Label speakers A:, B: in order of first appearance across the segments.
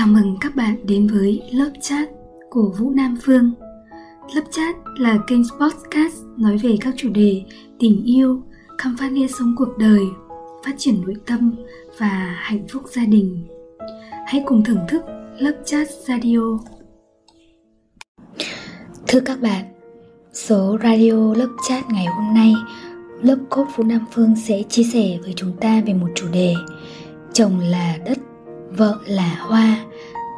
A: Chào mừng các bạn đến với lớp chat của Vũ Nam Phương. Lớp chat là kênh podcast nói về các chủ đề tình yêu, khám phá nghĩa sống cuộc đời, phát triển nội tâm và hạnh phúc gia đình. Hãy cùng thưởng thức lớp chat radio. Thưa các bạn, số radio lớp chat ngày hôm nay lớp cốt Vũ Nam Phương sẽ chia sẻ với chúng ta về một chủ đề chồng là đất vợ là hoa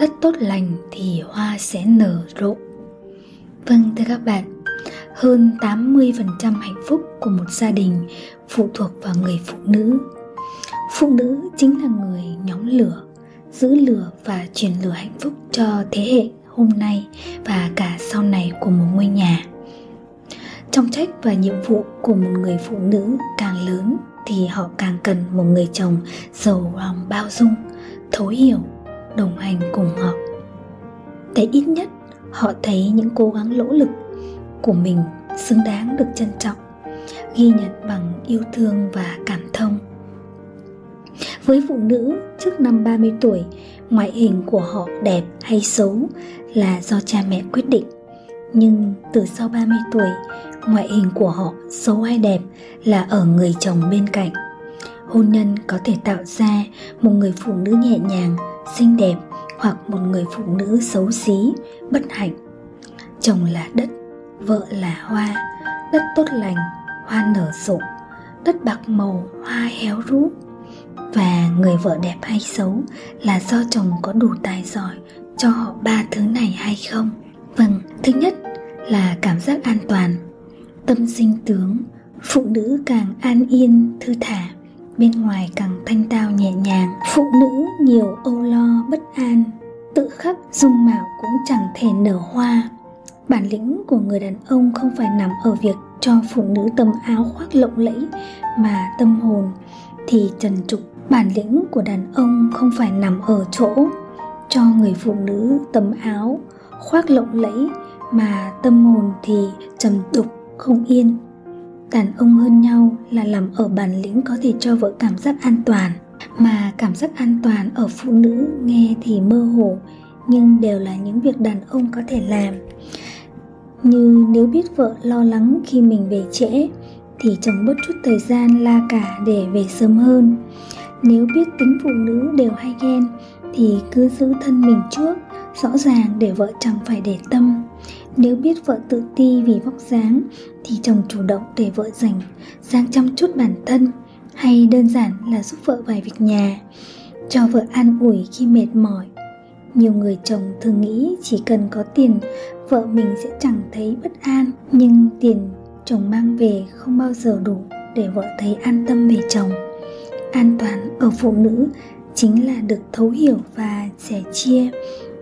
A: đất tốt lành thì hoa sẽ nở rộ. Vâng thưa các bạn, hơn 80% hạnh phúc của một gia đình phụ thuộc vào người phụ nữ. Phụ nữ chính là người nhóm lửa, giữ lửa và truyền lửa hạnh phúc cho thế hệ hôm nay và cả sau này của một ngôi nhà. Trong trách và nhiệm vụ của một người phụ nữ càng lớn thì họ càng cần một người chồng giàu lòng bao dung, thấu hiểu đồng hành cùng họ. Để ít nhất họ thấy những cố gắng nỗ lực của mình xứng đáng được trân trọng ghi nhận bằng yêu thương và cảm thông. Với phụ nữ trước năm 30 tuổi, ngoại hình của họ đẹp hay xấu là do cha mẹ quyết định. Nhưng từ sau 30 tuổi, ngoại hình của họ xấu hay đẹp là ở người chồng bên cạnh. Hôn nhân có thể tạo ra một người phụ nữ nhẹ nhàng xinh đẹp hoặc một người phụ nữ xấu xí, bất hạnh. Chồng là đất, vợ là hoa, đất tốt lành, hoa nở rộ, đất bạc màu, hoa héo rũ. Và người vợ đẹp hay xấu là do chồng có đủ tài giỏi cho họ ba thứ này hay không? Vâng thứ nhất là cảm giác an toàn, tâm sinh tướng, phụ nữ càng an yên, thư thả bên ngoài càng thanh tao nhẹ nhàng, phụ nữ nhiều âu lo bất an. Tự khắc dung mạo cũng chẳng thể nở hoa. Bản lĩnh của người đàn ông không phải nằm ở việc cho phụ nữ tấm áo khoác lộng lẫy mà tâm hồn. Thì trần trục, bản lĩnh của đàn ông không phải nằm ở chỗ cho người phụ nữ tấm áo khoác lộng lẫy mà tâm hồn thì trầm đục không yên đàn ông hơn nhau là làm ở bản lĩnh có thể cho vợ cảm giác an toàn. Mà cảm giác an toàn ở phụ nữ nghe thì mơ hồ, nhưng đều là những việc đàn ông có thể làm. Như nếu biết vợ lo lắng khi mình về trễ, thì chồng bớt chút thời gian la cả để về sớm hơn. Nếu biết tính phụ nữ đều hay ghen, thì cứ giữ thân mình trước, rõ ràng để vợ chồng phải để tâm nếu biết vợ tự ti vì vóc dáng, thì chồng chủ động để vợ dành sang chăm chút bản thân, hay đơn giản là giúp vợ vài việc nhà, cho vợ an ủi khi mệt mỏi. Nhiều người chồng thường nghĩ chỉ cần có tiền, vợ mình sẽ chẳng thấy bất an, nhưng tiền chồng mang về không bao giờ đủ để vợ thấy an tâm về chồng. An toàn ở phụ nữ chính là được thấu hiểu và sẻ chia,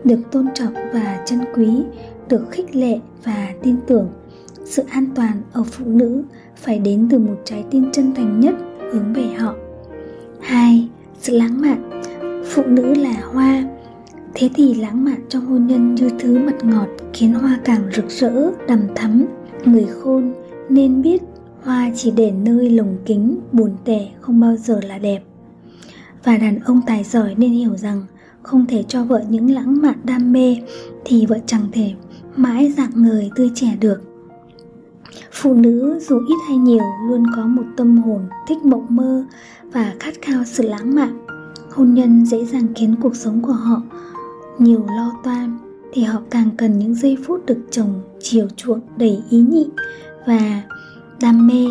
A: được tôn trọng và trân quý được khích lệ và tin tưởng. Sự an toàn ở phụ nữ phải đến từ một trái tim chân thành nhất hướng về họ. Hai, sự lãng mạn. Phụ nữ là hoa. Thế thì lãng mạn trong hôn nhân như thứ mật ngọt khiến hoa càng rực rỡ, đầm thắm. Người khôn nên biết hoa chỉ để nơi lồng kính, buồn tẻ không bao giờ là đẹp. Và đàn ông tài giỏi nên hiểu rằng không thể cho vợ những lãng mạn đam mê thì vợ chẳng thể mãi dạng người tươi trẻ được. Phụ nữ dù ít hay nhiều luôn có một tâm hồn thích mộng mơ và khát khao sự lãng mạn. Hôn nhân dễ dàng khiến cuộc sống của họ nhiều lo toan thì họ càng cần những giây phút được chồng chiều chuộng đầy ý nhị và đam mê.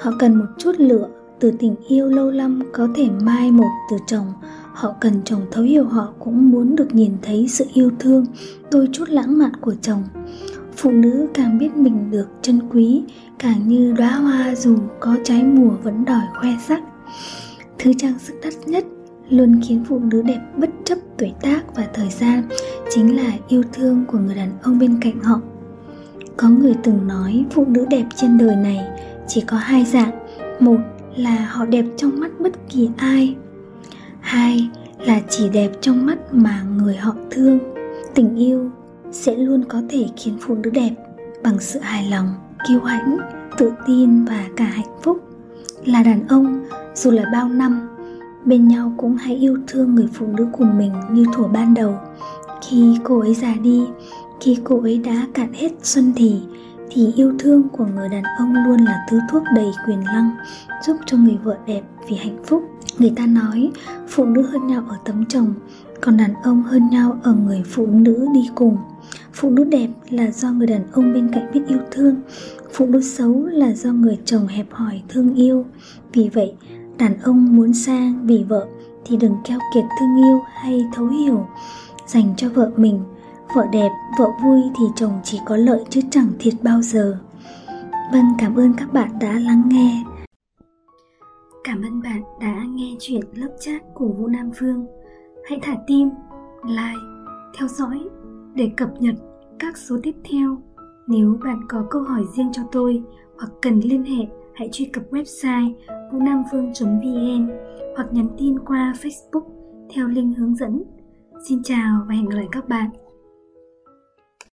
A: Họ cần một chút lửa từ tình yêu lâu năm có thể mai một từ chồng họ cần chồng thấu hiểu, họ cũng muốn được nhìn thấy sự yêu thương, đôi chút lãng mạn của chồng. Phụ nữ càng biết mình được trân quý, càng như đóa hoa dù có trái mùa vẫn đòi khoe sắc. Thứ trang sức đắt nhất luôn khiến phụ nữ đẹp bất chấp tuổi tác và thời gian chính là yêu thương của người đàn ông bên cạnh họ. Có người từng nói phụ nữ đẹp trên đời này chỉ có hai dạng, một là họ đẹp trong mắt bất kỳ ai, hai là chỉ đẹp trong mắt mà người họ thương. Tình yêu sẽ luôn có thể khiến phụ nữ đẹp bằng sự hài lòng, kiêu hãnh, tự tin và cả hạnh phúc. Là đàn ông, dù là bao năm, bên nhau cũng hãy yêu thương người phụ nữ của mình như thuở ban đầu. Khi cô ấy già đi, khi cô ấy đã cạn hết xuân thì thì yêu thương của người đàn ông luôn là thứ thuốc đầy quyền năng giúp cho người vợ đẹp vì hạnh phúc. Người ta nói, phụ nữ hơn nhau ở tấm chồng, còn đàn ông hơn nhau ở người phụ nữ đi cùng. Phụ nữ đẹp là do người đàn ông bên cạnh biết yêu thương, phụ nữ xấu là do người chồng hẹp hòi thương yêu. Vì vậy, đàn ông muốn sang vì vợ thì đừng keo kiệt thương yêu hay thấu hiểu, dành cho vợ mình vợ đẹp, vợ vui thì chồng chỉ có lợi chứ chẳng thiệt bao giờ. Vâng cảm ơn các bạn đã lắng nghe. Cảm ơn bạn đã nghe chuyện lớp chat của vũ nam phương. Hãy thả tim, like, theo dõi để cập nhật các số tiếp theo. Nếu bạn có câu hỏi riêng cho tôi hoặc cần liên hệ, hãy truy cập website vũ nam phương vn hoặc nhắn tin qua facebook theo link hướng dẫn. Xin chào và hẹn gặp lại các bạn.